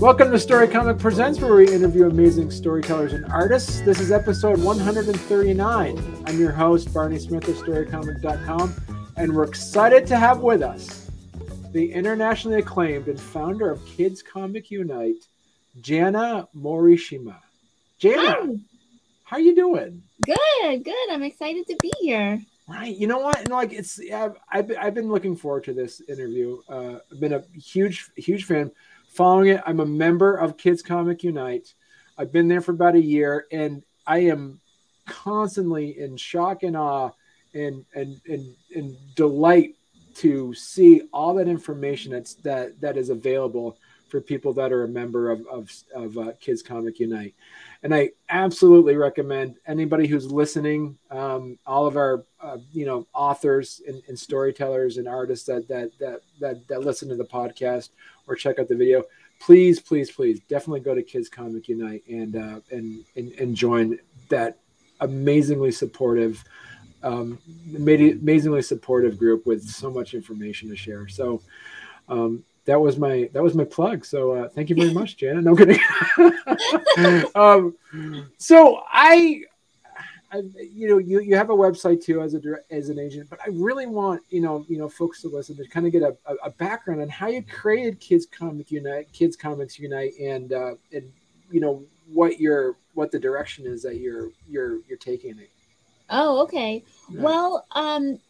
Welcome to Story Comic Presents, where we interview amazing storytellers and artists. This is episode 139. I'm your host, Barney Smith of StoryComic.com, and we're excited to have with us the internationally acclaimed and founder of Kids Comic Unite, Janna Morishima. Janna, Hi. how are you doing? Good, good. I'm excited to be here. Right. You know what? And like it's, I've, I've, I've been looking forward to this interview. Uh, I've been a huge, huge fan following it. I'm a member of Kids Comic Unite. I've been there for about a year, and I am constantly in shock and awe and and and, and delight to see all that information that's that that is available for people that are a member of of, of uh, Kids Comic Unite. And I absolutely recommend anybody who's listening, um, all of our uh, you know authors and, and, storytellers and artists that, that that that that listen to the podcast or check out the video, please, please, please, definitely go to Kids Comic Unite and uh, and, and and join that amazingly supportive, um, amazingly supportive group with so much information to share. So. Um, that was my that was my plug. So uh, thank you very much, Janet. No kidding. um, so I I, you know, you, you have a website too as a as an agent, but I really want you know you know folks to listen to kind of get a, a, background on how you created Kids Comic Unite, Kids Comics Unite, and uh, and you know what your what the direction is that you're you're you're taking it. Oh, okay. Yeah. Well, um,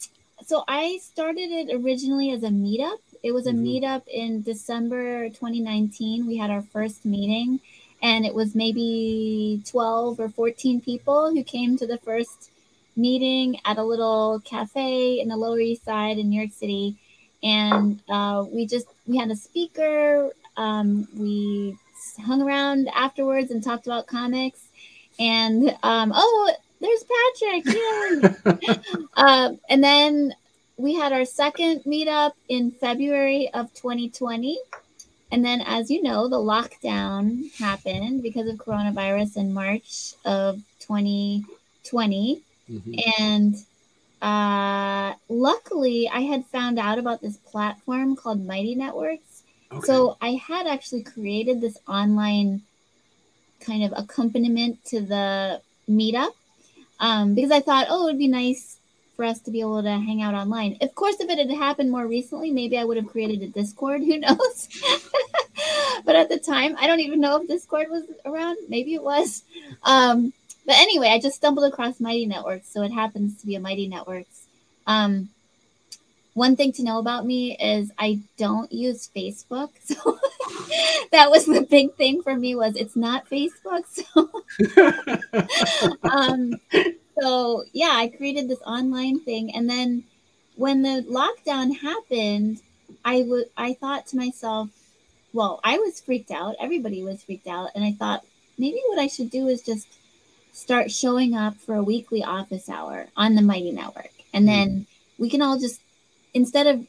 so I started it originally as a meetup. It was a mm-hmm. meetup in December 2019. We had our first meeting and it was maybe 12 or 14 people who came to the first meeting at a little cafe in the lower east side in new york city and uh, we just we had a speaker um, we hung around afterwards and talked about comics and um, oh there's patrick uh, and then we had our second meetup in february of 2020 and then, as you know, the lockdown happened because of coronavirus in March of 2020. Mm-hmm. And uh, luckily, I had found out about this platform called Mighty Networks. Okay. So I had actually created this online kind of accompaniment to the meetup um, because I thought, oh, it would be nice for us to be able to hang out online. Of course, if it had happened more recently, maybe I would have created a Discord. Who knows? but at the time, I don't even know if Discord was around. Maybe it was. Um, but anyway, I just stumbled across Mighty Networks, so it happens to be a Mighty Networks. Um, one thing to know about me is I don't use Facebook, so that was the big thing for me was it's not Facebook. So, um, so yeah, I created this online thing, and then when the lockdown happened, I would I thought to myself, well, I was freaked out. Everybody was freaked out, and I thought maybe what I should do is just start showing up for a weekly office hour on the Mighty Network, and hmm. then we can all just instead of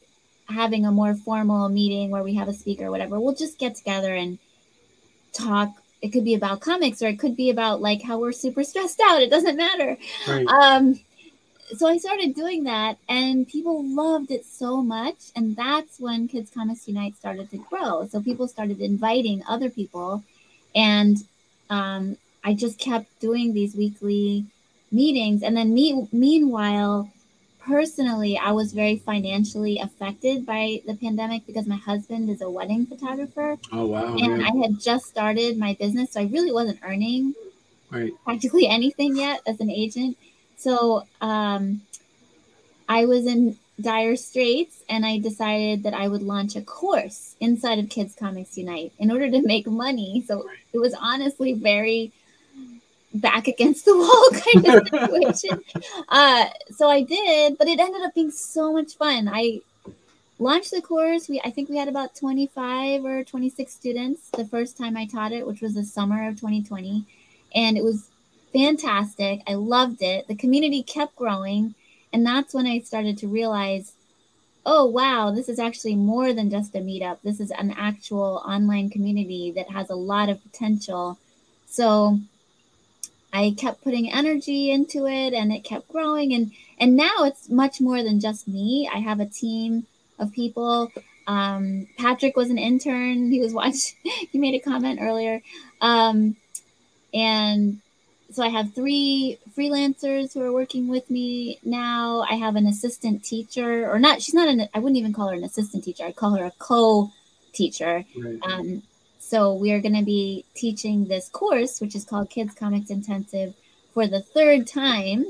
having a more formal meeting where we have a speaker or whatever, we'll just get together and talk it could be about comics or it could be about like how we're super stressed out. It doesn't matter. Right. um so i started doing that and people loved it so much and that's when kids comics unite started to grow. So people started inviting other people and um, i just kept doing these weekly meetings. And then me- meanwhile personally, I was very financially affected by the pandemic because my husband is a wedding photographer. Oh wow! And I had just started my business, so I really wasn't earning right. practically anything yet as an agent. So um, I was in dire straits, and I decided that I would launch a course inside of Kids Comics Unite in order to make money. So it was honestly very back against the wall kind of situation. uh, so I did, but it ended up being so much fun. I launched the course. We I think we had about 25 or 26 students the first time I taught it, which was the summer of 2020, and it was fantastic. I loved it. The community kept growing, and that's when I started to realize oh wow, this is actually more than just a meetup. This is an actual online community that has a lot of potential. So I kept putting energy into it and it kept growing and and now it's much more than just me. I have a team of people. Um, Patrick was an intern. He was watching. he made a comment earlier, um, and so I have three freelancers who are working with me now. I have an assistant teacher, or not. She's not an. I wouldn't even call her an assistant teacher. I'd call her a co-teacher. Right. Um, so we are going to be teaching this course, which is called Kids Comics Intensive, for the third time,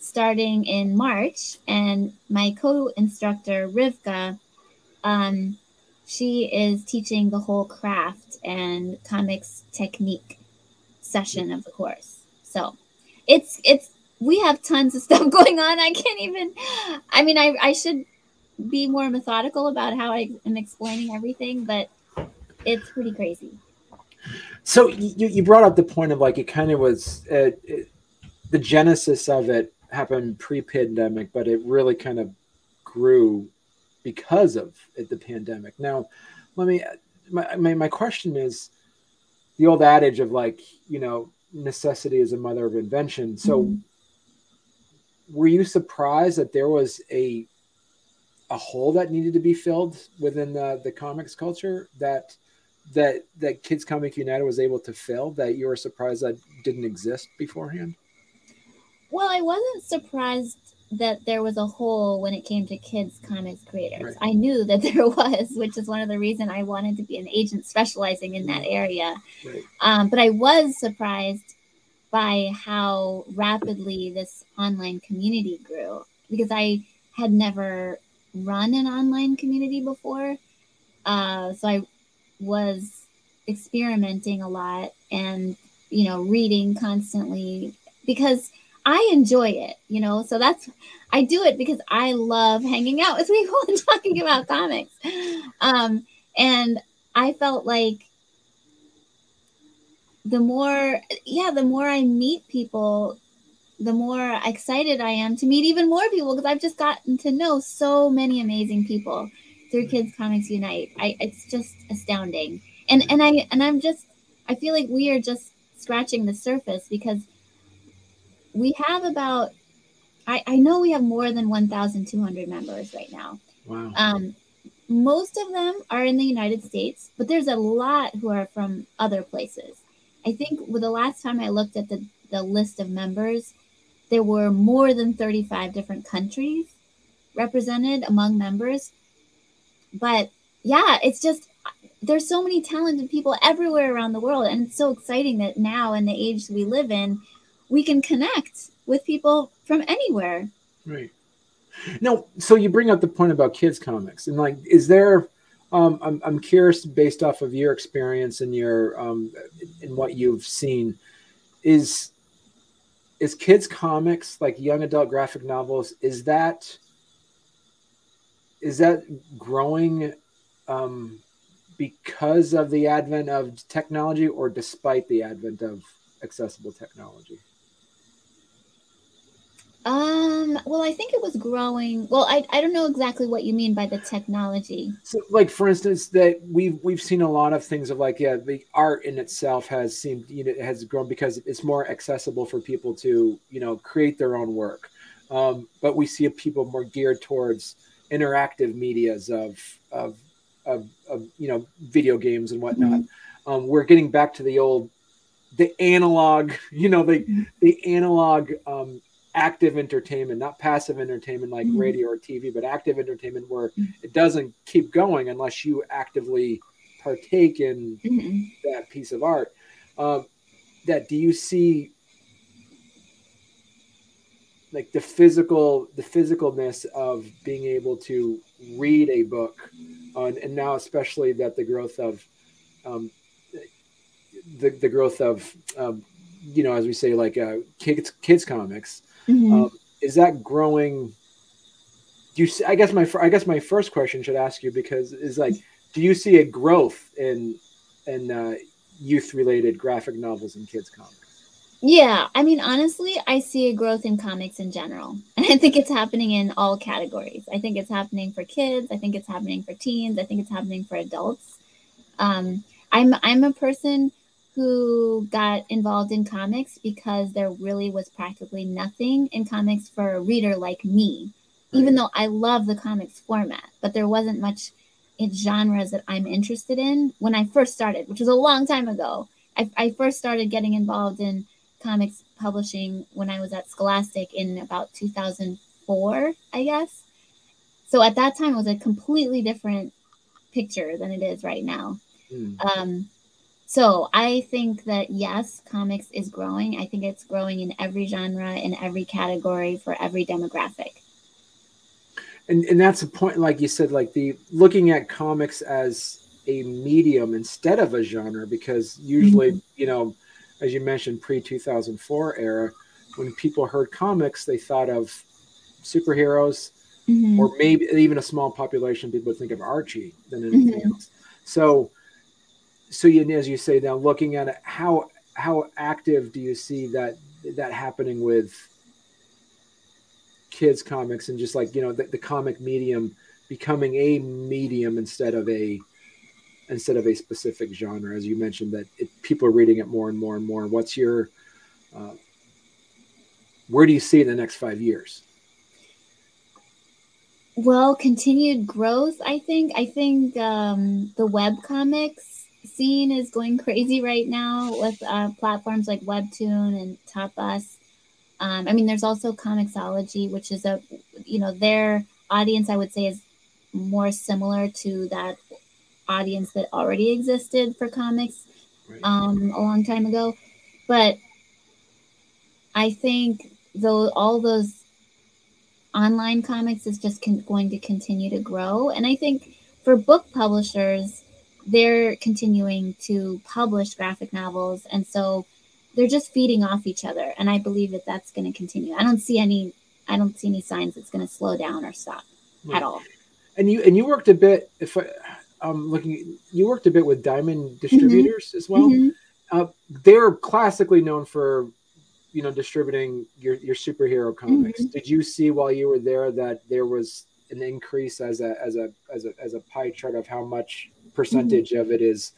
starting in March. And my co-instructor Rivka, um, she is teaching the whole craft and comics technique session of the course. So it's it's we have tons of stuff going on. I can't even I mean I, I should be more methodical about how I am explaining everything, but it's pretty crazy. So you, you brought up the point of like it kind of was uh, it, the genesis of it happened pre-pandemic, but it really kind of grew because of it, the pandemic. Now, let me my, my my question is the old adage of like you know necessity is a mother of invention. So, mm-hmm. were you surprised that there was a a hole that needed to be filled within the, the comics culture that that that Kids Comic United was able to fill that you were surprised that didn't exist beforehand? Well, I wasn't surprised that there was a hole when it came to kids comics creators. Right. I knew that there was, which is one of the reasons I wanted to be an agent specializing in that area. Right. Um, but I was surprised by how rapidly this online community grew because I had never run an online community before. Uh, so I was experimenting a lot and, you know, reading constantly because I enjoy it, you know. So that's I do it because I love hanging out with people and talking about comics. Um, and I felt like the more, yeah, the more I meet people, the more excited I am to meet even more people because I've just gotten to know so many amazing people through Kids Comics Unite. I it's just astounding. And and I and I'm just I feel like we are just scratching the surface because we have about I, I know we have more than 1,200 members right now. Wow. Um, most of them are in the United States, but there's a lot who are from other places. I think with the last time I looked at the, the list of members, there were more than 35 different countries represented among members. But yeah, it's just there's so many talented people everywhere around the world. And it's so exciting that now in the age we live in, we can connect with people from anywhere. Right. Now, so you bring up the point about kids comics, and like, is there? Um, I'm I'm curious, based off of your experience and your um, and what you've seen, is is kids comics like young adult graphic novels? Is that is that growing um, because of the advent of technology, or despite the advent of accessible technology? Um, well, I think it was growing. Well, I, I don't know exactly what you mean by the technology. So, like for instance, that we've we've seen a lot of things of like, yeah, the art in itself has seemed you know has grown because it's more accessible for people to you know create their own work. Um, but we see people more geared towards interactive medias of of of, of you know video games and whatnot. Mm-hmm. Um, we're getting back to the old the analog, you know, the mm-hmm. the analog um, active entertainment, not passive entertainment like mm-hmm. radio or TV, but active entertainment where mm-hmm. it doesn't keep going unless you actively partake in mm-hmm. that piece of art. Um, that do you see like the physical the physicalness of being able to read a book on, and now especially that the growth of um, the, the growth of um, you know as we say like uh, kids kids comics Mm-hmm. Um, is that growing? Do you? I guess my I guess my first question should ask you because is like, do you see a growth in in uh, youth related graphic novels and kids comics? Yeah, I mean, honestly, I see a growth in comics in general. And I think it's happening in all categories. I think it's happening for kids. I think it's happening for teens. I think it's happening for adults. Um, I'm I'm a person who got involved in comics because there really was practically nothing in comics for a reader like me. Right. Even though I love the comics format, but there wasn't much in genres that I'm interested in when I first started, which was a long time ago. I, I first started getting involved in comics publishing when I was at Scholastic in about 2004, I guess. So at that time, it was a completely different picture than it is right now. Mm. Um, so I think that yes, comics is growing. I think it's growing in every genre, in every category, for every demographic. And and that's a point, like you said, like the looking at comics as a medium instead of a genre, because usually, mm-hmm. you know, as you mentioned, pre 2004 era, when people heard comics, they thought of superheroes, mm-hmm. or maybe even a small population people would think of Archie than anything mm-hmm. else. So, so you, as you say now, looking at it, how how active do you see that that happening with kids comics and just like you know the, the comic medium becoming a medium instead of a instead of a specific genre, as you mentioned that it, people are reading it more and more and more. What's your uh, where do you see in the next five years? Well, continued growth. I think. I think um, the web comics scene is going crazy right now with uh, platforms like Webtoon and Tapas. Um, I mean, there's also Comixology, which is a, you know, their audience I would say is more similar to that audience that already existed for comics um, a long time ago. But I think though all those online comics is just con- going to continue to grow, and I think for book publishers, they're continuing to publish graphic novels, and so they're just feeding off each other. And I believe that that's going to continue. I don't see any. I don't see any signs it's going to slow down or stop right. at all. And you and you worked a bit. If I, um, looking, you worked a bit with Diamond. Distributors mm-hmm. as well. Mm-hmm. Uh, they're classically known for, you know, distributing your your superhero comics. Mm-hmm. Did you see while you were there that there was an increase as a as a as a as a pie chart of how much percentage mm-hmm. of it is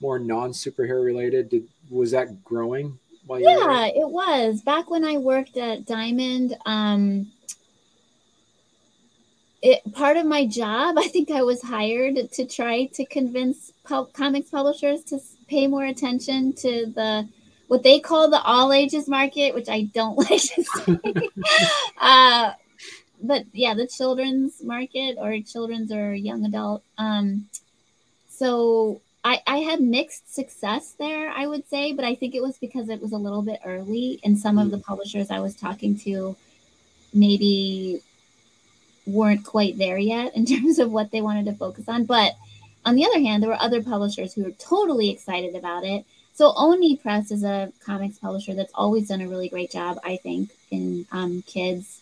more non superhero related? Did was that growing? yeah, it was back when I worked at Diamond. Um, it, part of my job, I think I was hired to try to convince comics publishers to pay more attention to the what they call the all ages market, which I don't like to say. uh, but yeah, the children's market or children's or young adult. Um, so I, I had mixed success there, I would say, but I think it was because it was a little bit early, and some of the mm. publishers I was talking to maybe weren't quite there yet in terms of what they wanted to focus on. But on the other hand, there were other publishers who were totally excited about it. So Oni Press is a comics publisher that's always done a really great job, I think, in um, kids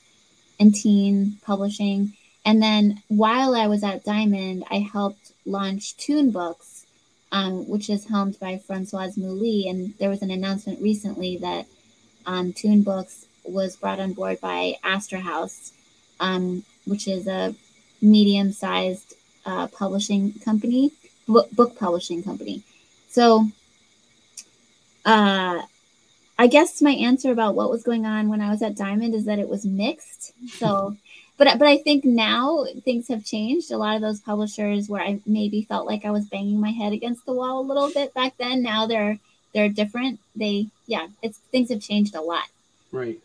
and teen publishing. And then while I was at Diamond, I helped launch Toon Books, um, which is helmed by Francoise Mouly. And there was an announcement recently that um, Toon Books was brought on board by Astra House, um, which is a medium sized uh, publishing company, book, book publishing company. So, uh, I guess my answer about what was going on when I was at Diamond is that it was mixed. So, but but I think now things have changed. A lot of those publishers where I maybe felt like I was banging my head against the wall a little bit back then, now they're they're different. They yeah, it's things have changed a lot. Right.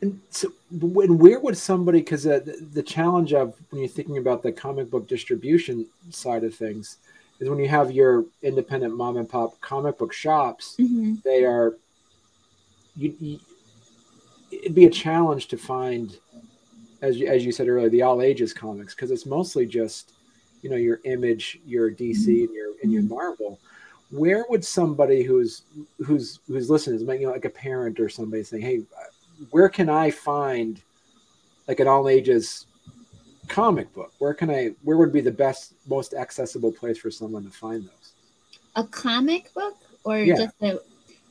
And so, when where would somebody? Because uh, the, the challenge of when you're thinking about the comic book distribution side of things is when you have your independent mom and pop comic book shops. Mm-hmm. They are. You, you, it'd be a challenge to find, as you, as you said earlier, the all ages comics because it's mostly just, you know, your Image, your DC, mm-hmm. and your and your. Marvel where would somebody who's who's who's listening, you know, like a parent or somebody saying, "Hey, where can I find like an all ages comic book? Where can I where would be the best most accessible place for someone to find those? A comic book or yeah. just a, a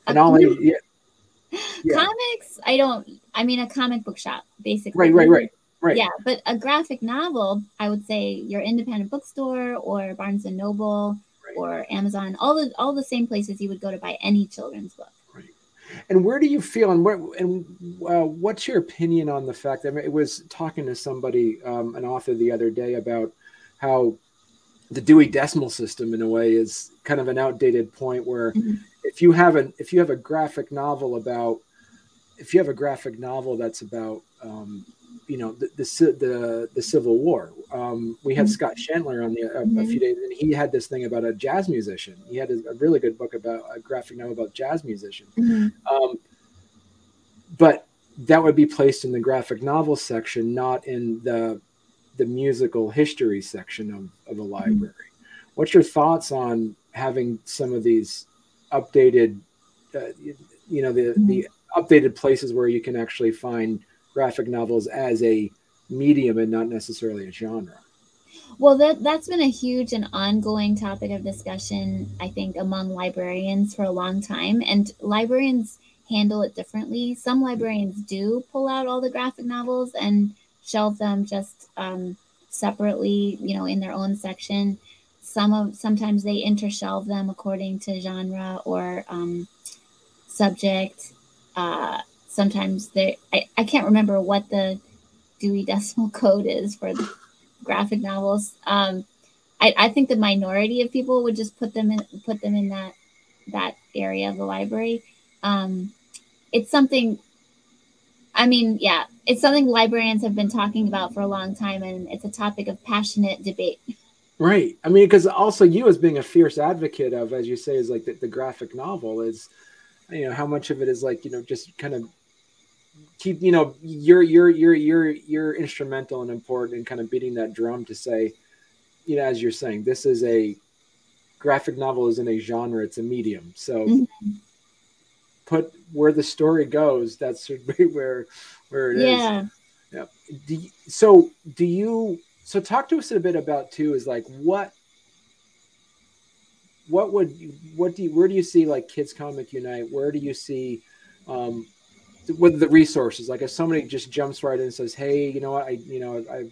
an all ages yeah. yeah. comics? I don't I mean a comic book shop, basically. Right, right, right. Right. Yeah, but a graphic novel, I would say your independent bookstore or Barnes and Noble right. or Amazon, all the all the same places you would go to buy any children's book. And where do you feel, and what, and uh, what's your opinion on the fact that I mean, was talking to somebody, um, an author, the other day about how the Dewey Decimal System, in a way, is kind of an outdated point where mm-hmm. if you have an if you have a graphic novel about if you have a graphic novel that's about um, you know the the the, the Civil War. Um, we had mm-hmm. Scott Chandler on the uh, mm-hmm. a few days, and he had this thing about a jazz musician. He had a, really good book about a graphic novel about jazz musician. Mm-hmm. Um, but that would be placed in the graphic novel section, not in the the musical history section of, of a mm-hmm. library. What's your thoughts on having some of these updated, uh, you know, the the mm-hmm. updated places where you can actually find graphic novels as a medium and not necessarily a genre. Well, that that's been a huge and ongoing topic of discussion, I think, among librarians for a long time, and librarians handle it differently. Some librarians do pull out all the graphic novels and shelve them just um, separately, you know, in their own section. Some of sometimes they intershelve them according to genre or um, subject. Uh, sometimes they I, I can't remember what the Dewey Decimal Code is for the graphic novels. Um, I, I think the minority of people would just put them in put them in that that area of the library. Um, it's something. I mean, yeah, it's something librarians have been talking about for a long time, and it's a topic of passionate debate. Right. I mean, because also you, as being a fierce advocate of, as you say, is like the, the graphic novel is, you know, how much of it is like you know just kind of keep you know you're you're you're you're you're instrumental and important in kind of beating that drum to say you know as you're saying this is a graphic novel isn't a genre it's a medium so mm-hmm. put where the story goes that's where where it yeah. is. yeah do you, so do you so talk to us a bit about too is like what what would what do you where do you see like kids comic unite where do you see um with the resources like if somebody just jumps right in and says hey you know what i you know i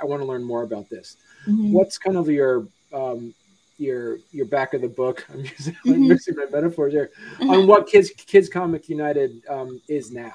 i, want to learn more about this mm-hmm. what's kind of your um your your back of the book i'm using mm-hmm. i'm mixing my metaphors here uh-huh. on what kids kids comic united um, is now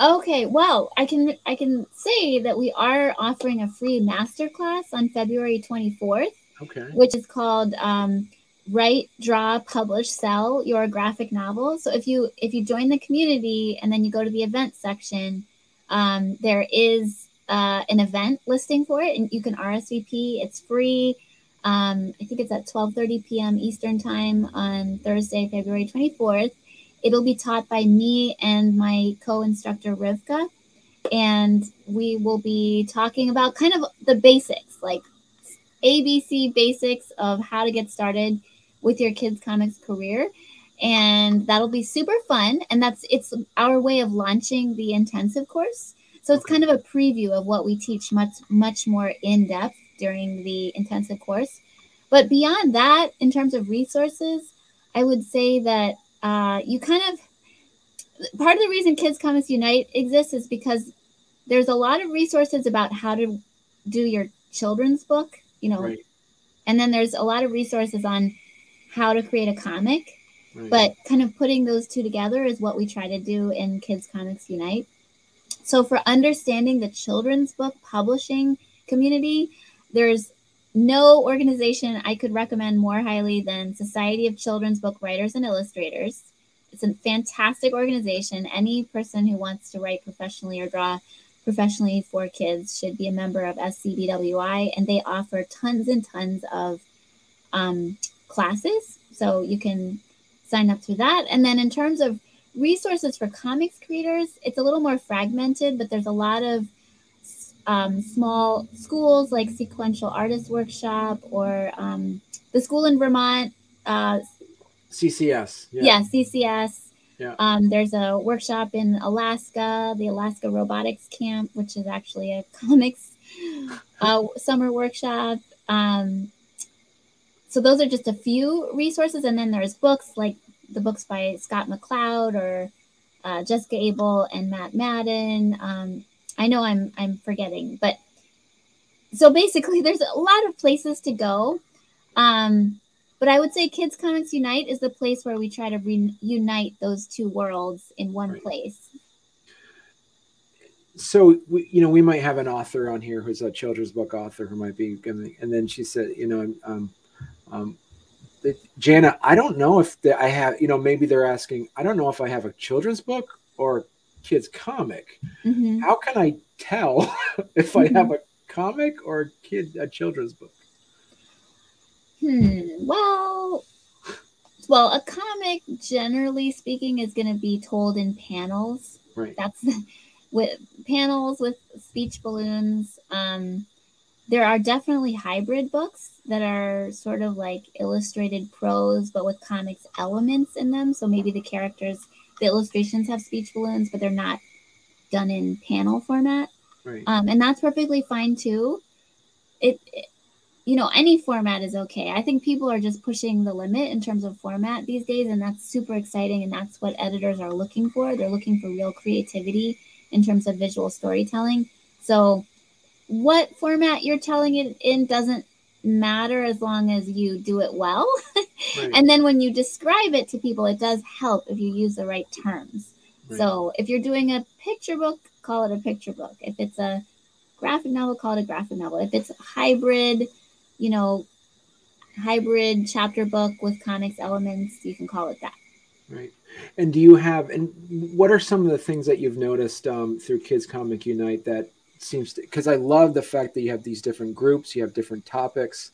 okay well i can i can say that we are offering a free master class on february 24th okay which is called um, write draw publish sell your graphic novel so if you if you join the community and then you go to the event section um, there is uh, an event listing for it and you can rsvp it's free. Um, i think it's at 12.30 p.m eastern time on thursday february 24th it'll be taught by me and my co-instructor rivka and we will be talking about kind of the basics like abc basics of how to get started with your kids comics career and that'll be super fun. And that's it's our way of launching the intensive course. So it's kind of a preview of what we teach much much more in depth during the intensive course. But beyond that in terms of resources i would say that uh, you kind of part of the reason kids comics unite exists is because there's a lot of resources about how to do your children's book you know. Right. and then there's a lot of resources on how to create a comic. Right. But kind of putting those two together is what we try to do in Kids Comics Unite. So, for understanding the children's book publishing community, there's no organization I could recommend more highly than Society of Children's Book Writers and Illustrators. It's a fantastic organization. Any person who wants to write professionally or draw professionally for kids should be a member of SCBWI, and they offer tons and tons of um, classes. So you can sign up through that. And then in terms of resources for comics creators, it's a little more fragmented, but there's a lot of um, small schools like Sequential Artist Workshop or um, the school in Vermont. Uh, CCS. Yeah, yeah CCS. Yeah. Um, there's a workshop in Alaska, the Alaska Robotics Camp, which is actually a comics uh, summer workshop. Um, so those are just a few resources and then there's books like the books by scott mccloud or uh, Jessica Abel and Matt Madden. Um, I know I'm I'm forgetting, but so basically, there's a lot of places to go. Um, but I would say Kids Comics Unite is the place where we try to reunite those two worlds in one right. place. So we, you know, we might have an author on here who's a children's book author who might be, and then she said, you know, um, um, Janna, I don't know if the, I have, you know, maybe they're asking, I don't know if I have a children's book or kids comic. Mm-hmm. How can I tell if I have a comic or a kid a children's book? Hmm. Well, well, a comic, generally speaking, is going to be told in panels. Right. That's with panels with speech balloons. Um, there are definitely hybrid books that are sort of like illustrated prose, but with comics elements in them. So maybe the characters, the illustrations have speech balloons, but they're not done in panel format. Right. Um, and that's perfectly fine too. It, it, you know, any format is okay. I think people are just pushing the limit in terms of format these days, and that's super exciting. And that's what editors are looking for. They're looking for real creativity in terms of visual storytelling. So, what format you're telling it in doesn't matter as long as you do it well. right. And then when you describe it to people, it does help if you use the right terms. Right. So, if you're doing a picture book, call it a picture book. If it's a graphic novel, call it a graphic novel. If it's a hybrid, you know, hybrid chapter book with comics elements, you can call it that. Right. And do you have, and what are some of the things that you've noticed um, through Kids Comic Unite that seems to, because I love the fact that you have these different groups, you have different topics.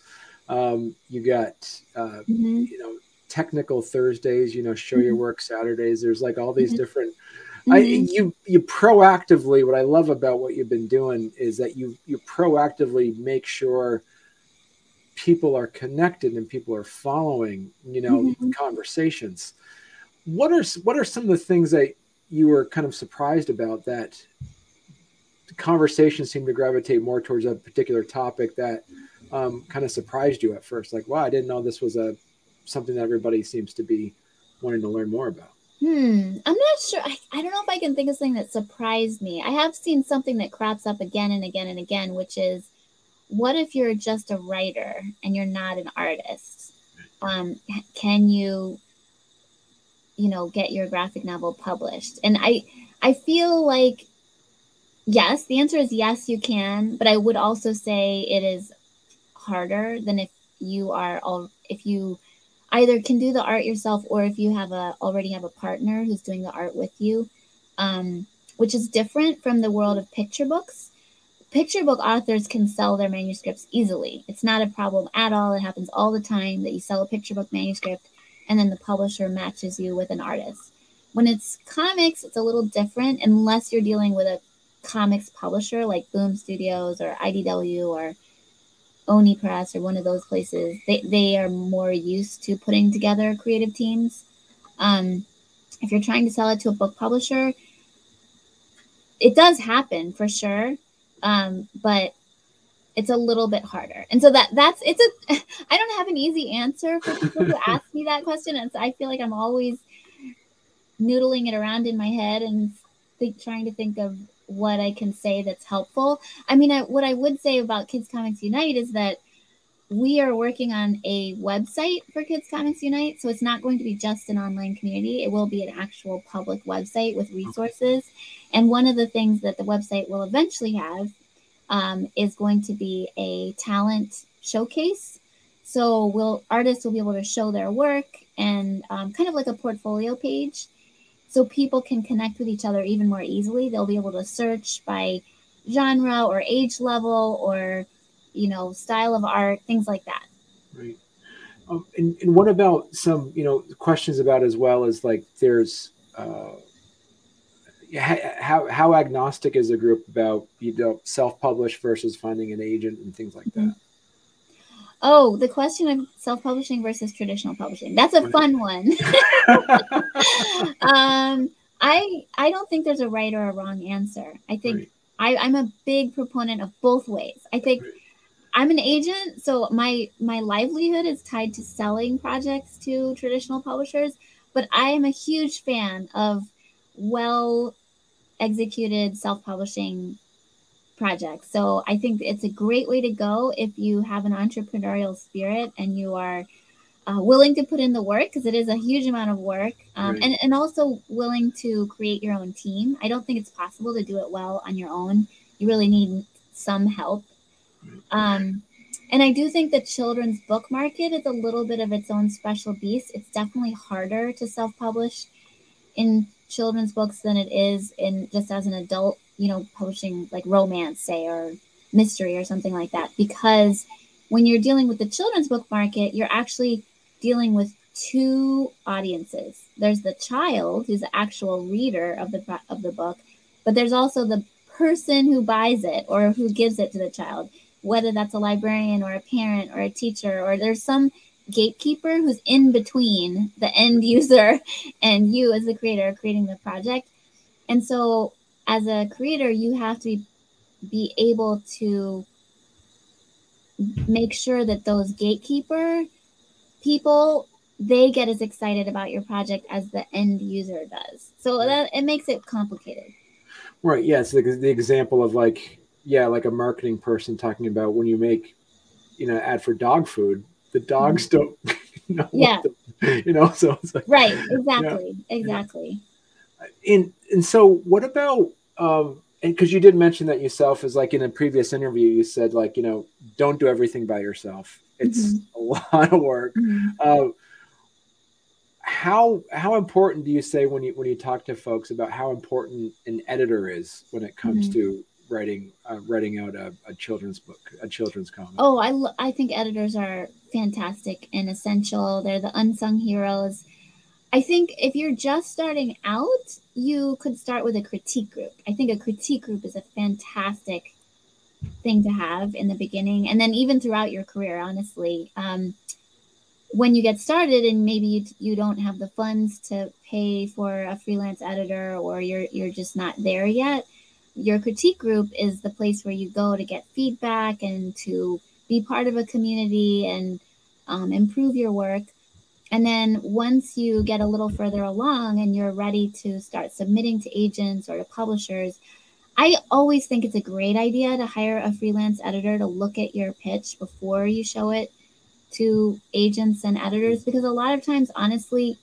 Um, you got, uh, mm-hmm. you know, technical Thursdays, you know, show your mm-hmm. work Saturdays. There's like all these mm-hmm. different Mm-hmm. I, you you proactively what I love about what you've been doing is that you you proactively make sure people are connected and people are following you know mm-hmm. conversations what are what are some of the things that you were kind of surprised about that the conversation seemed to gravitate more towards a particular topic that um, kind of surprised you at first like wow i didn't know this was a something that everybody seems to be wanting to learn more about Hmm. I'm not sure. I, I don't know if I can think of something that surprised me. I have seen something that crops up again and again and again, which is what if you're just a writer and you're not an artist? Um, can you, you know, get your graphic novel published? And I, I feel like, yes, the answer is yes, you can. But I would also say it is harder than if you are all if you either can do the art yourself or if you have a already have a partner who's doing the art with you um, which is different from the world of picture books. Picture book authors can sell their manuscripts easily. It's not a problem at all. It happens all the time that you sell a picture book manuscript and then the publisher matches you with an artist. When it's comics it's a little different unless you're dealing with a comics publisher like boom studios or idw or Oni Press or one of those places, they, they are more used to putting together creative teams. Um, if you're trying to sell it to a book publisher, it does happen for sure, um, but it's a little bit harder. And so that that's it's a I don't have an easy answer for people who ask me that question, and so I feel like I'm always noodling it around in my head and think, trying to think of what I can say that's helpful. I mean, I, what I would say about Kids Comics Unite is that we are working on a website for Kids Comics Unite. So it's not going to be just an online community, it will be an actual public website with resources. And one of the things that the website will eventually have um, is going to be a talent showcase. So will artists will be able to show their work and um, kind of like a portfolio page so people can connect with each other even more easily. They'll be able to search by genre or age level or you know style of art, things like that. Right. Um, and, and what about some you know questions about as well as like there's uh, how how agnostic is a group about you know self-published versus finding an agent and things like that. Oh, the question of self-publishing versus traditional publishing. That's a fun one. um, I I don't think there's a right or a wrong answer. I think right. I, I'm a big proponent of both ways. I think right. I'm an agent, so my my livelihood is tied to selling projects to traditional publishers, but I am a huge fan of well executed self publishing projects. So I think it's a great way to go if you have an entrepreneurial spirit and you are uh, willing to put in the work because it is a huge amount of work um, and, and also willing to create your own team. I don't think it's possible to do it well on your own. You really need some help. Um, and I do think the children's book market is a little bit of its own special beast. It's definitely harder to self publish in children's books than it is in just as an adult, you know, publishing like romance, say, or mystery or something like that. Because when you're dealing with the children's book market, you're actually dealing with two audiences. There's the child who's the actual reader of the of the book, but there's also the person who buys it or who gives it to the child, whether that's a librarian or a parent or a teacher or there's some gatekeeper who's in between the end user and you as the creator creating the project. And so as a creator, you have to be, be able to make sure that those gatekeeper people they get as excited about your project as the end user does. So that it makes it complicated. Right. Yeah. It's the, the example of like, yeah, like a marketing person talking about when you make, you know, ad for dog food, the dogs mm-hmm. don't know yeah the, you know so it's like right exactly yeah, exactly. And and so what about um and because you did mention that yourself is like in a previous interview you said like you know don't do everything by yourself it's mm-hmm. a lot of work mm-hmm. uh, how how important do you say when you when you talk to folks about how important an editor is when it comes mm-hmm. to writing uh, writing out a, a, children's book, a children's comic? Oh, I I think editors are fantastic and essential. They're the unsung heroes. I think if you're just starting out, you could start with a critique group. I think a critique group is a fantastic thing to have in the beginning, and then even throughout your career. Honestly, um, when you get started and maybe you, you don't have the funds to pay for a freelance editor or you're you're just not there yet your critique group is the place where you go to get feedback and to be part of a community and um, improve your work. And then once you get a little further along and you're ready to start submitting to agents or to publishers, I always think it's a great idea to hire a freelance editor to look at your pitch before you show it to agents and editors because a lot of times, honestly,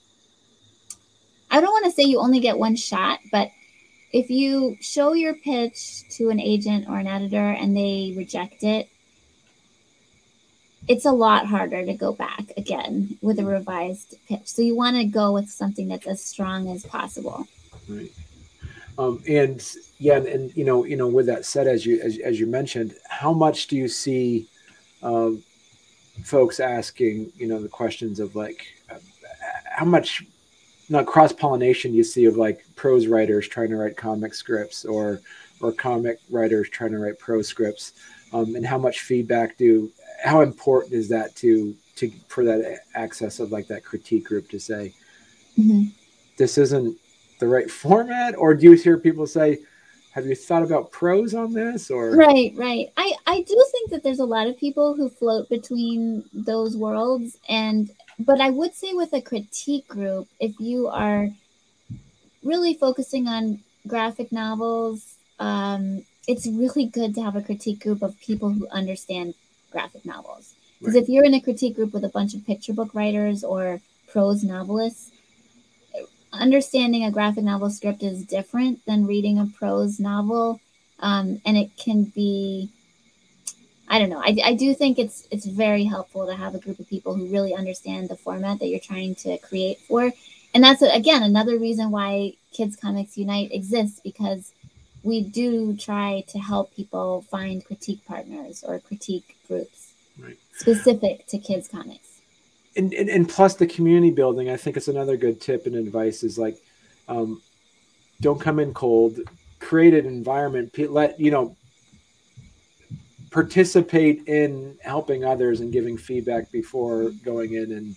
I don't want to say you only get one shot, but if you show your pitch to an agent or an editor and they reject it, it's a lot harder to go back again with a revised pitch. So you want to go with something that's as strong as possible. Right. Um, and yeah, and, and, you know, you know, with that said, as you as, as you mentioned, how much do you see um, folks asking, you know, the questions of like, uh, how much not cross pollination you see of like prose writers trying to write comic scripts or or comic writers trying to write prose scripts um, and how much feedback do how important is that to to for that access of like that critique group to say mm-hmm. this isn't the right format or do you hear people say have you thought about prose on this or right right i i do think that there's a lot of people who float between those worlds and but I would say with a critique group, if you are really focusing on graphic novels, um, it's really good to have a critique group of people who understand graphic novels. Because right. if you're in a critique group with a bunch of picture book writers or prose novelists, understanding a graphic novel script is different than reading a prose novel. Um, and it can be I don't know. I, I do think it's it's very helpful to have a group of people who really understand the format that you're trying to create for, and that's again another reason why Kids Comics Unite exists because we do try to help people find critique partners or critique groups right. specific to kids comics. And, and, and plus the community building, I think it's another good tip and advice is like, um, don't come in cold, create an environment, let, you know, participate in helping others and giving feedback before going in and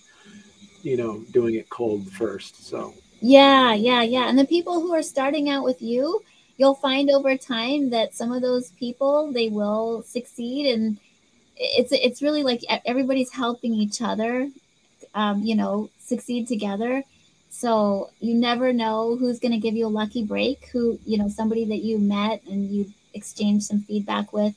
you know doing it cold first so yeah yeah yeah and the people who are starting out with you you'll find over time that some of those people they will succeed and it's it's really like everybody's helping each other um, you know succeed together So you never know who's going to give you a lucky break, who, you know, somebody that you met and you exchange some feedback with.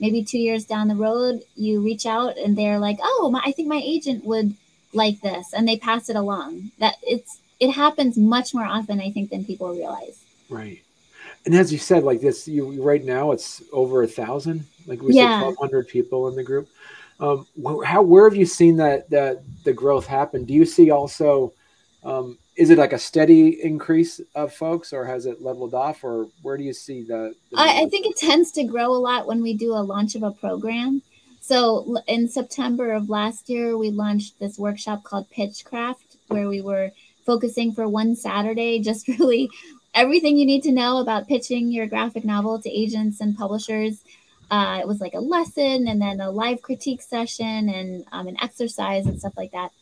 Maybe two years down the road, you reach out and they're like, oh, my, I think my agent would like this. And they pass it along. That it's, it happens much more often, I think, than people realize. Right. And as you said, like this, you right now it's over a thousand, like we Yeah. said, twelve hundred people in the group. Um, how where have you seen that that the growth happen? Do you see also? Um, is it like a steady increase of folks, or has it leveled off, or where do you see the? the I, I think it tends to grow a lot when we do a launch of a program. So in September of last year, we launched this workshop called Pitchcraft, where we were focusing for one Saturday, just really everything you need to know about pitching your graphic novel to agents and publishers. Uh, it was like a lesson and then a live critique session and um, an exercise and stuff like that.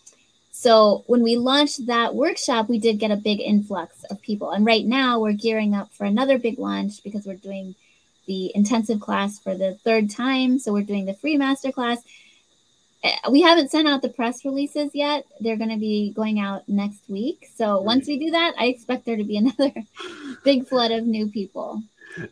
So when we launched that workshop, we did get a big influx of people. And right now we're gearing up for another big launch because we're doing the intensive class for the third time. So we're doing the free master class. Eh, We haven't sent out the press releases yet. They're going to be going out next week. So once we do that, I expect there to be another big flood of new people.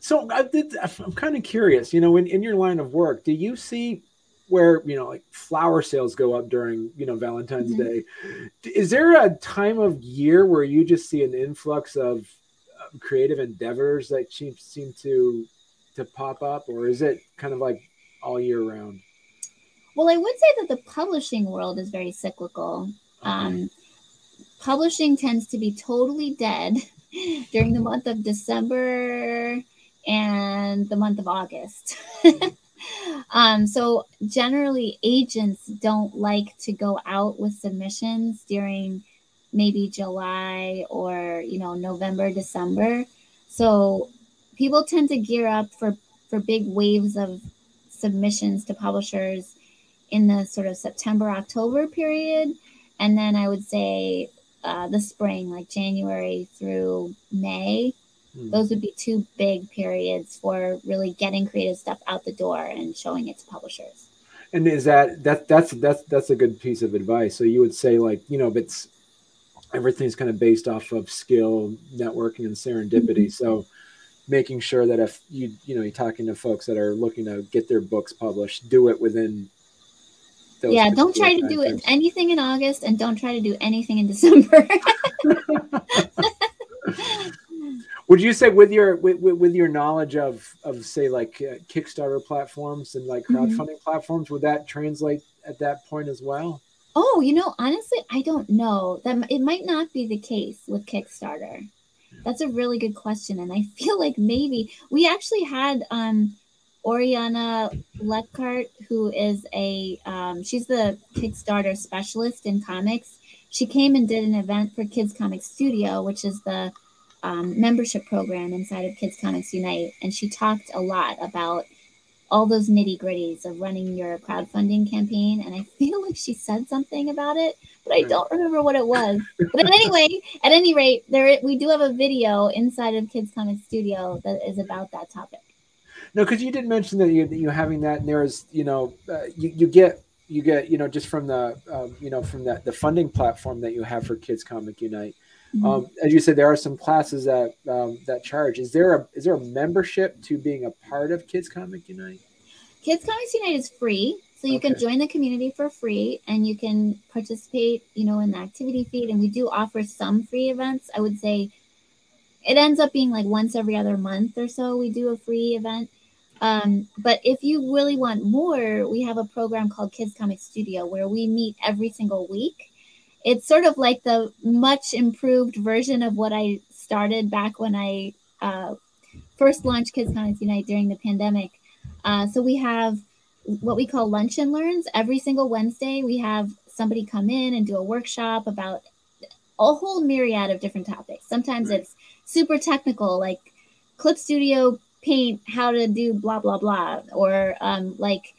So I did, I'm kind of curious. You know, in, in your line of work, do you see where you know like flower sales go up during you know Valentine's Mhm. Day? Is there a time of year where you just see an influx of uh, creative endeavors that seem seem to to pop up, or is it kind of like all year round? Well, I would say that the publishing world is very cyclical. Um, publishing tends to be totally dead during the month of December and the month of August. um, so generally, agents don't like to go out with submissions during maybe July or you know November, December. So people tend to gear up for for big waves of submissions to publishers in the sort of September October period, and then I would say uh, the spring, like January through May. Hmm. Those would be two big periods for really getting creative stuff out the door and showing it to publishers. And is that that that's that's that's a good piece of advice. So you would say like you know, but it's everything's kind of based off of skill, networking, and serendipity. So making sure that if you you know you're talking to folks that are looking to get their books published, do it within. Yeah, don't try to do it anything in August and don't try to do anything in December. Would you say with your with, with your knowledge of of say like uh, Kickstarter platforms and like Mhm. crowdfunding platforms, would that translate at that point as well? Oh, you know, honestly, I don't know. That it might not be the case with Kickstarter. That's a really good question, and I feel like maybe we actually had um, Oriana Leckert, who is a um, she's the Kickstarter specialist in comics. She came and did an event for Kids Comics Studio, which is the um, membership program inside of Kids Comics Unite, and she talked a lot about all those nitty gritties of running your crowdfunding campaign. And I feel like she said something about it, but I don't remember what it was. But anyway, at any rate, there we do have a video inside of Kids Comics Studio that is about that topic. No, because you did mention that you you having that, and there is you know uh, you you get you get you know just from the um, you know from that the funding platform that you have for Kids Comic Unite. Mhm. Um, as you said, there are some classes that um, that charge. Is there a is there a membership to being a part of Kids Comic Unite? Kids Comics Unite is free, so you can join the community for free, and you can participate, you know, in the activity feed. And we do offer some free events. I would say it ends up being like once every other month or so. We do a free event. Um, but if you really want more, we have a program called Kids Comic Studio where we meet every single week. It's sort of like the much improved version of what I started back when I uh, first launched Kids Comics Unite during the pandemic. Uh, so we have what we call lunch and learns every single Wednesday. We have somebody come in and do a workshop about a whole myriad of different topics. Sometimes Right. it's super technical, like Clip Studio Paint, how to do blah blah blah, or um, like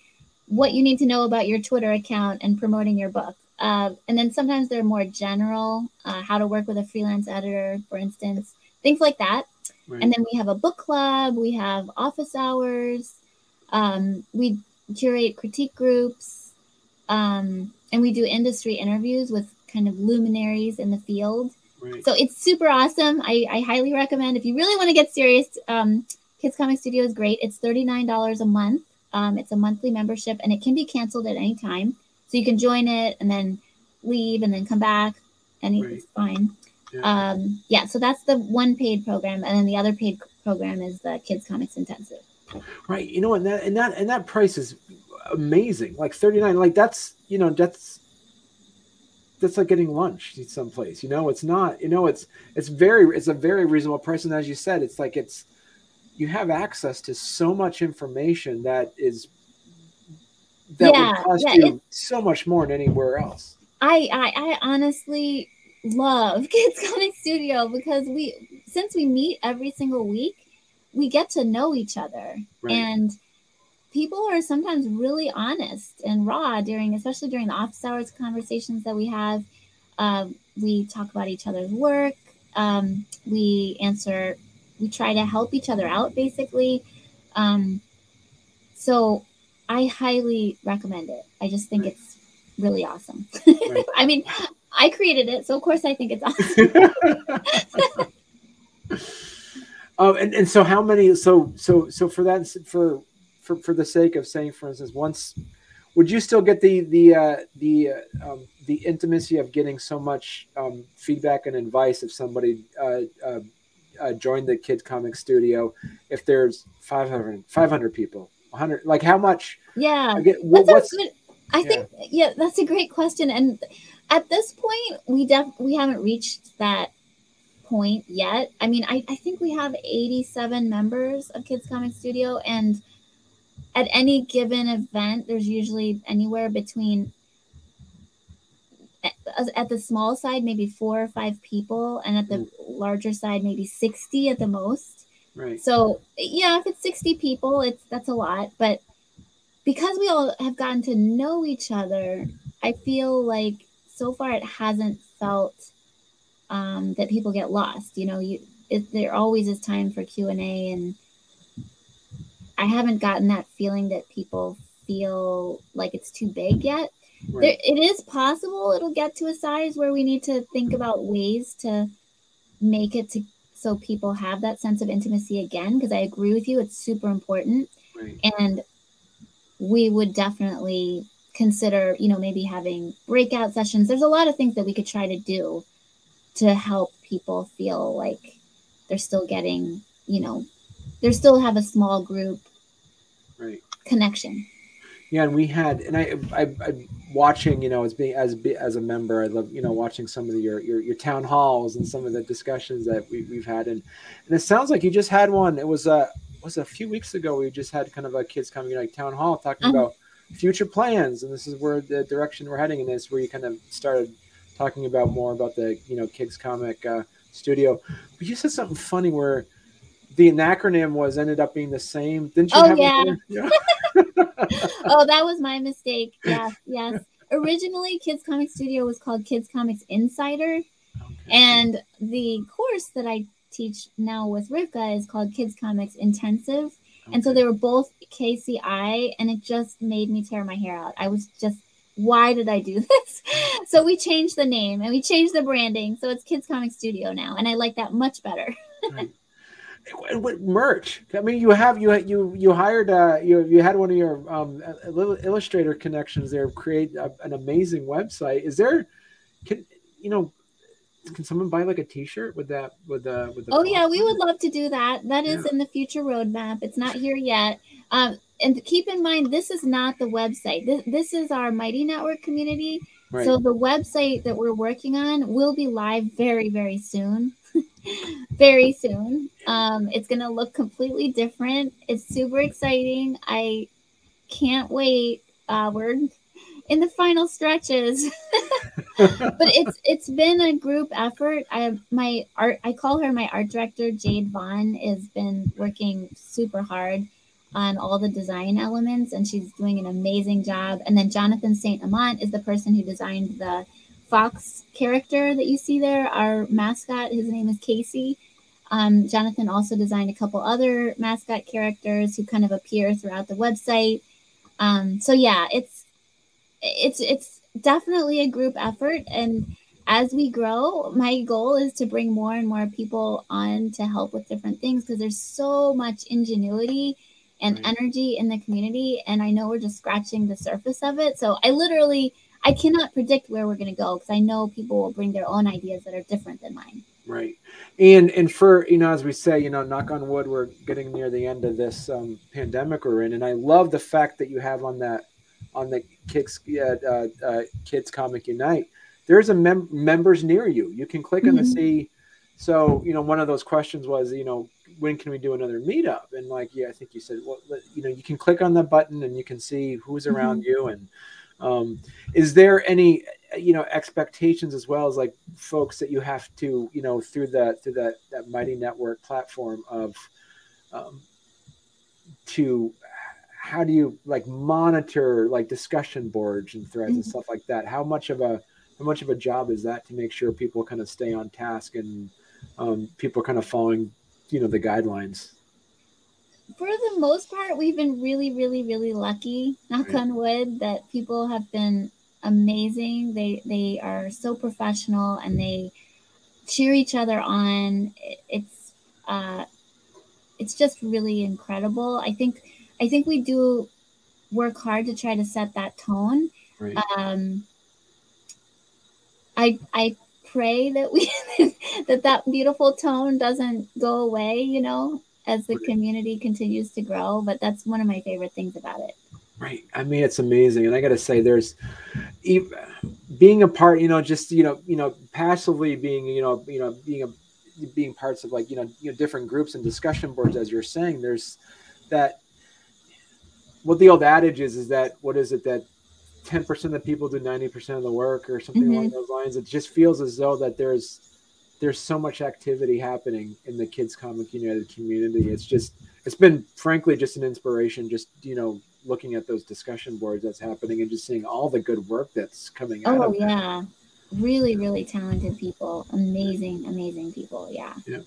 what you need to know about your Twitter account and promoting your book. Uh, and then sometimes they're more general, uh, how to work with a freelance editor, for instance, things like that. Right. And then we have a book club, we have office hours, um, we curate critique groups, um, and we do industry interviews with kind of luminaries in the field. Right. So it's super awesome. I, I highly recommend if you really want to get serious. Um, Kids Comic Studio is great. It's thirty nine dollars a month. Um, it's a monthly membership, and it can be canceled at any time. So you can join it and then leave and then come back, and right. fine. Yeah. Um, yeah. So that's the one paid program, and then the other paid program is the Kids Comics Intensive. Right. You know, and that and that and that price is amazing. Like thirty nine. Like that's you know that's that's like getting lunch someplace. You know, it's not. You know, it's it's very it's a very reasonable price, and as you said, it's like it's you have access to so much information that is that yeah, would cost yeah, you so much more than anywhere else. I, I I honestly love Kids Comic Studio because we since we meet every single week, we get to know each other right. and people are sometimes really honest and raw during especially during the office hours conversations that we have um, we talk about each other's work um, we answer we try to help each other out basically um, so i highly recommend it i just think right. it's really awesome right. i mean i created it so of course i think it's awesome Oh, and, and so how many? So so so for that for for for the sake of saying, for instance, once would you still get the the uh, the uh, um, the intimacy of getting so much um, feedback and advice if somebody uh, uh, joined the kids comic studio if there's 500, 500 people 100 like how much yeah get, what, what's good, i yeah. think yeah that's a great question and at this point we def we haven't reached that point yet. I mean, I, I think we have 87 members of Kids Comic Studio, and at any given event, there's usually anywhere between at the small side, maybe four or five people, and at the mm. larger side, maybe 60 at the most. Right. So yeah, if it's 60 people, it's that's a lot. But because we all have gotten to know each other, I feel like so far it hasn't felt um, that people get lost. You know, you it, there always is time for Q and A, and I haven't gotten that feeling that people feel like it's too big yet. Right. There, it is possible it'll get to a size where we need to think about ways to make it to so people have that sense of intimacy again. Because I agree with you, it's super important, right. and we would definitely consider, you know, maybe having breakout sessions. There's a lot of things that we could try to do to help people feel like they're still getting, you know, they still have a small group right. connection. Yeah, and we had, and I, I, I watching, you know, as being as as a member, I love, you know, watching some of the, your your your town halls and some of the discussions that we, we've had, and and it sounds like you just had one. It was a was a few weeks ago. We just had kind of a kids coming like town hall talking uh-huh. about future plans, and this is where the direction we're heading in this, where you kind of started talking about more about the you know kids comic uh, studio. But you said something funny where the acronym was ended up being the same. Didn't you? Oh yeah. yeah. oh, that was my mistake. Yes, yes. Originally, Kids Comic Studio was called Kids Comics Insider, okay. and the course that I teach now with Rivka is called Kids Comics Intensive. Okay. And so they were both KCI, and it just made me tear my hair out. I was just why did I do this? so we changed the name and we changed the branding. So it's Kids Comic Studio now. And I like that much better. right. What merch? I mean, you have you you you hired uh you you had one of your um illustrator connections there create a, an amazing website. Is there can you know can someone buy like a T-shirt with that with the with the? Oh yeah, we would love to do that. That is yeah. in the future roadmap. It's not here yet. Um, and keep in mind, this is not the website. This, this is our Mighty Network community. So the website that we're working on will be live very, very soon. very soon. Um, it's going to look completely different. It's super exciting. I can't wait. Uh, we're in the final stretches. but it's it's been a group effort. I my art I call her my art director Jade Vaughn has been working super hard on all the design elements, and she's doing an amazing job. And then Jonathan Saint Amant is the person who designed the fox character that you see there, our mascot. His name is Casey. Um, Jonathan also designed a couple other mascot characters who kind of appear throughout the website. Um, so yeah, it's it's it's definitely a group effort, and as we grow, my goal is to bring more and more people on to help with different things because there's so much ingenuity and right. energy in the community. And I know we're just scratching the surface of it. So I literally, I cannot predict where we're going to go because I know people will bring their own ideas that are different than mine. Right. And, and for, you know, as we say, you know, knock on wood, we're getting near the end of this um, pandemic we're in. And I love the fact that you have on that, on the Kids, uh, uh, Kids Comic Unite, there's a mem- members near you. You can click mm-hmm. on the see. So, you know, one of those questions was, you know, when can we do another meetup? And like, yeah, I think you said, well, you know, you can click on the button and you can see who's around mm-hmm. you. And um, is there any, you know, expectations as well as like folks that you have to, you know, through that through that that mighty network platform of um, to how do you like monitor like discussion boards and threads mm-hmm. and stuff like that? How much of a how much of a job is that to make sure people kind of stay on task and um, people kind of following you know the guidelines. For the most part we've been really really really lucky knock right. on wood that people have been amazing. They they are so professional and they cheer each other on. It's uh it's just really incredible. I think i think we do work hard to try to set that tone. Right. um i i pray that we that that beautiful tone doesn't go away you know as the community continues to grow but that's one of my favorite things about it. Right. I mean it's amazing. And i gotta say there's being a part you know just you know you know passively being you know you know being a being parts of like you know you know different groups and discussion boards as you're saying there's that what the old adage is is that what is it that 10% of the people do 90% of the work or something mm-hmm. along those lines. It just feels as though that there's there's so much activity happening in the kids comic united community. It's just it's been frankly just an inspiration just you know looking at those discussion boards that's happening and just seeing all the good work that's coming out oh yeah. Really really talented people. Amazing amazing people. Yeah. Yeah.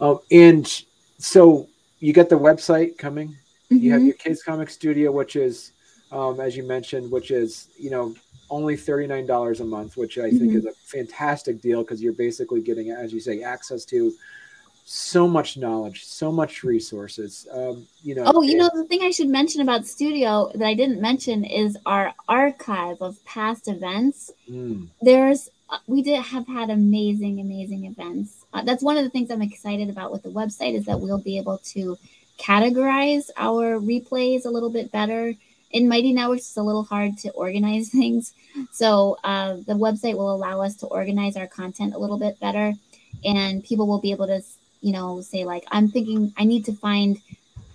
Um, and so you got the website coming. Mm-hmm. you have mm-hmm. your kids comic studio which is um, as you mentioned, which is you know only thirty nine dollars a month, which I mm-hmm. think is a fantastic deal because you're basically getting, as you say, access to so much knowledge, so much resources. Um, you know. Oh, you know the thing I should mention about Studio that I didn't mention is our archive of past events. Mm. There's uh, we did have had amazing, amazing events. Uh, that's one of the things I'm excited about with the website is that we'll be able to categorize our replays a little bit better in Mighty Networks, it's a little hard to organize things. So uh, the website will allow us to organize our content a little bit better, and people will be able to, you know, say like, I'm thinking I need to find,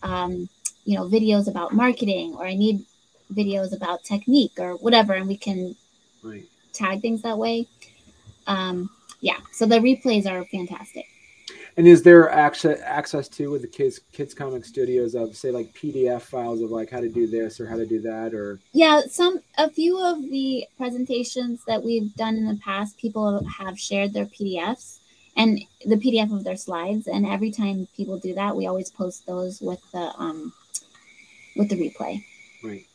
um, you know, videos about marketing, or I need videos about technique, or whatever, and we can right. tag things that way. Um, yeah, so the replays are fantastic. And is there access access to with the kids kids comic studios of say like PDF files of like how to do this or how to do that or yeah some a few of the presentations that we've done in the past people have shared their PDFs and the PDF of their slides and every time people do that we always post those with the um with the replay. Right.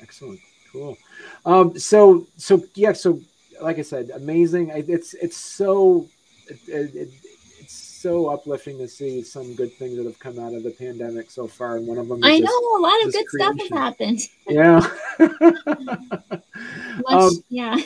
Excellent. Cool. Um so so yeah so like I said amazing it's it's so it, it, so uplifting to see some good things that have come out of the pandemic so far. And one of them, I know a lot of good creation. stuff has happened. Yeah. Um, yeah.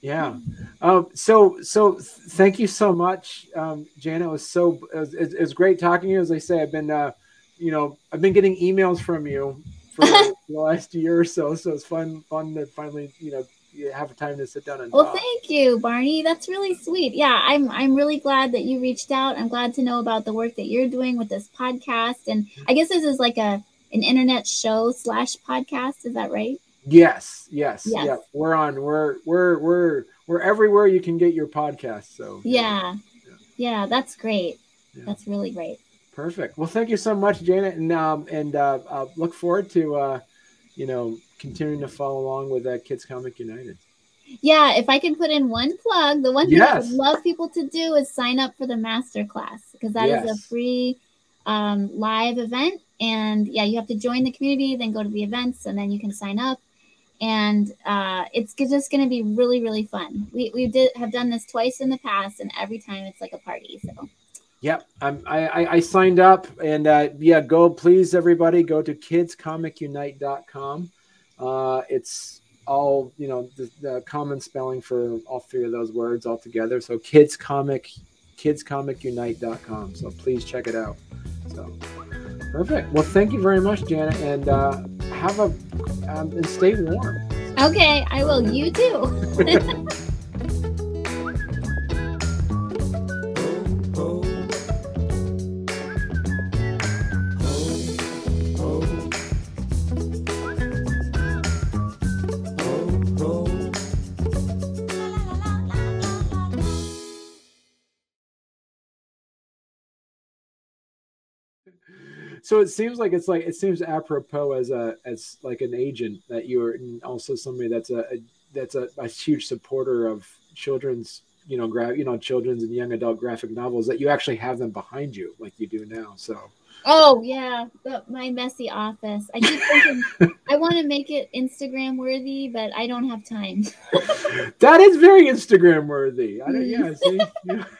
Yeah. Um, so, so thank you so much, um, Janet. It was so, it was, it was, great talking to you. As I say, I've been, uh, you know, I've been getting emails from you for the last year or so. So it's fun, fun to finally, you know, you have time to sit down and well talk. thank you barney. That's really sweet. Yeah i'm i'm really glad that you reached out. I'm glad to know about the work that you're doing with this podcast. And i guess this is like a an internet show slash podcast. Is that right? Yes yes yes. yeah. We're on we're we're we're we're everywhere you can get your podcast so. Yeah. Yeah, yeah that's great. Yeah. that's really great. Perfect. Well thank you so much janet and um and uh, uh look forward to uh you know continuing to follow along with uh, Kids Comic United. Yeah, if I can put in one plug, the one thing yes. I would love people to do is sign up for the master class because that yes. is a free um, live event. And yeah, you have to join the community, then go to the events, and then you can sign up. and uh, it's just going to be really really fun. We we did have done this twice in the past, and every time it's like a party. So. Yep, I'm, I, I signed up, and uh, yeah, go please everybody go to kidscomic.unite.com. Uh, it's all you know the, the, common spelling for all three of those words all together. So kids comic, kidscomic.unite.com. So please check it out. So perfect. Well, thank you very much, Janet, and uh, have a um, and stay warm. Okay, I will. You too. so it seems like it's like it seems apropos as a as like an agent that you're also somebody that's a, a that's a, a, huge supporter of children's you know gra- you know children's and young adult graphic novels that you actually have them behind you like you do now so. Oh yeah my messy office. I keep thinking i want to make it instagram worthy but i don't have time. That is very instagram worthy. I don't mm. yeah see